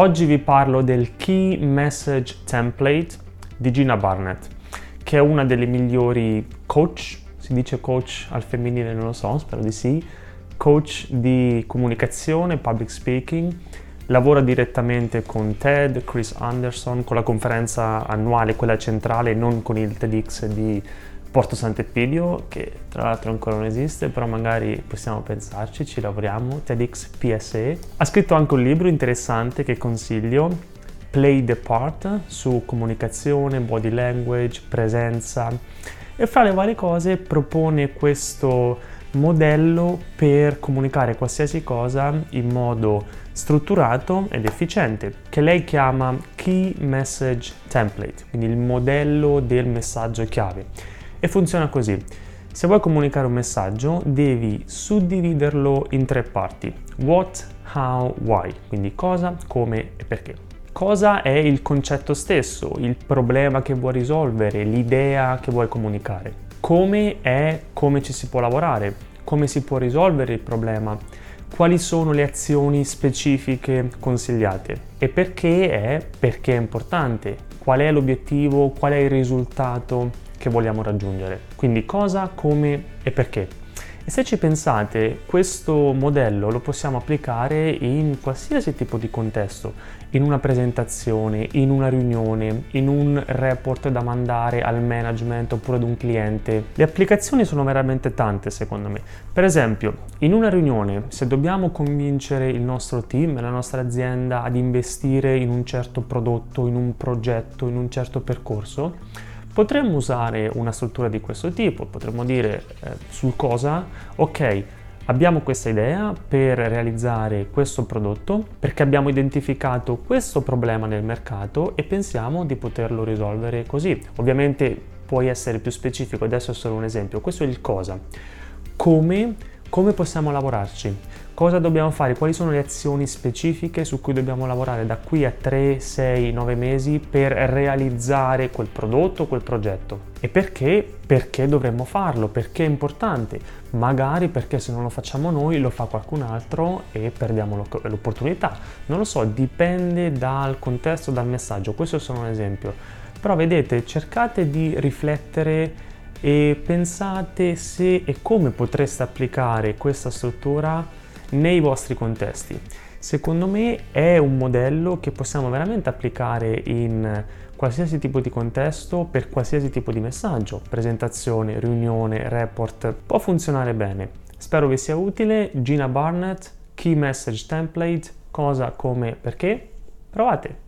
Oggi vi parlo del Key Message Template di Gina Barnett, che è una delle migliori coach, si dice coach al femminile, non lo so, spero di sì, coach di comunicazione, public speaking, lavora direttamente con TED, Chris Anderson, con la conferenza annuale, quella centrale, non con il TEDx di Porto Sant'Epidio, che tra l'altro ancora non esiste, però magari possiamo pensarci, ci lavoriamo, TEDx PSE. Ha scritto anche un libro interessante che consiglio, Play the Part, su comunicazione, body language, presenza. E fra le varie cose propone questo modello per comunicare qualsiasi cosa in modo strutturato ed efficiente, che lei chiama Key Message Template, quindi il modello del messaggio chiave e funziona così. Se vuoi comunicare un messaggio devi suddividerlo in tre parti. What, how, why. Quindi cosa, come e perché. Cosa è il concetto stesso, il problema che vuoi risolvere, l'idea che vuoi comunicare. Come è come ci si può lavorare, come si può risolvere il problema, quali sono le azioni specifiche consigliate e perché è, perché è importante, qual è l'obiettivo, qual è il risultato che vogliamo raggiungere. Quindi cosa, come e perché. E se ci pensate, questo modello lo possiamo applicare in qualsiasi tipo di contesto, in una presentazione, in una riunione, in un report da mandare al management oppure ad un cliente. Le applicazioni sono veramente tante secondo me. Per esempio, in una riunione, se dobbiamo convincere il nostro team, la nostra azienda ad investire in un certo prodotto, in un progetto, in un certo percorso, Potremmo usare una struttura di questo tipo, potremmo dire eh, sul cosa, ok, abbiamo questa idea per realizzare questo prodotto perché abbiamo identificato questo problema nel mercato e pensiamo di poterlo risolvere così. Ovviamente puoi essere più specifico, adesso è solo un esempio, questo è il cosa. Come, come possiamo lavorarci? Cosa dobbiamo fare? Quali sono le azioni specifiche su cui dobbiamo lavorare da qui a 3, 6, 9 mesi per realizzare quel prodotto, quel progetto? E perché? Perché dovremmo farlo? Perché è importante? Magari perché se non lo facciamo noi lo fa qualcun altro e perdiamo l'opportunità. Non lo so, dipende dal contesto, dal messaggio. Questo è solo un esempio. Però vedete, cercate di riflettere e pensate se e come potreste applicare questa struttura nei vostri contesti. Secondo me è un modello che possiamo veramente applicare in qualsiasi tipo di contesto per qualsiasi tipo di messaggio, presentazione, riunione, report, può funzionare bene. Spero vi sia utile. Gina Barnett, Key Message Template, cosa, come, perché. Provate!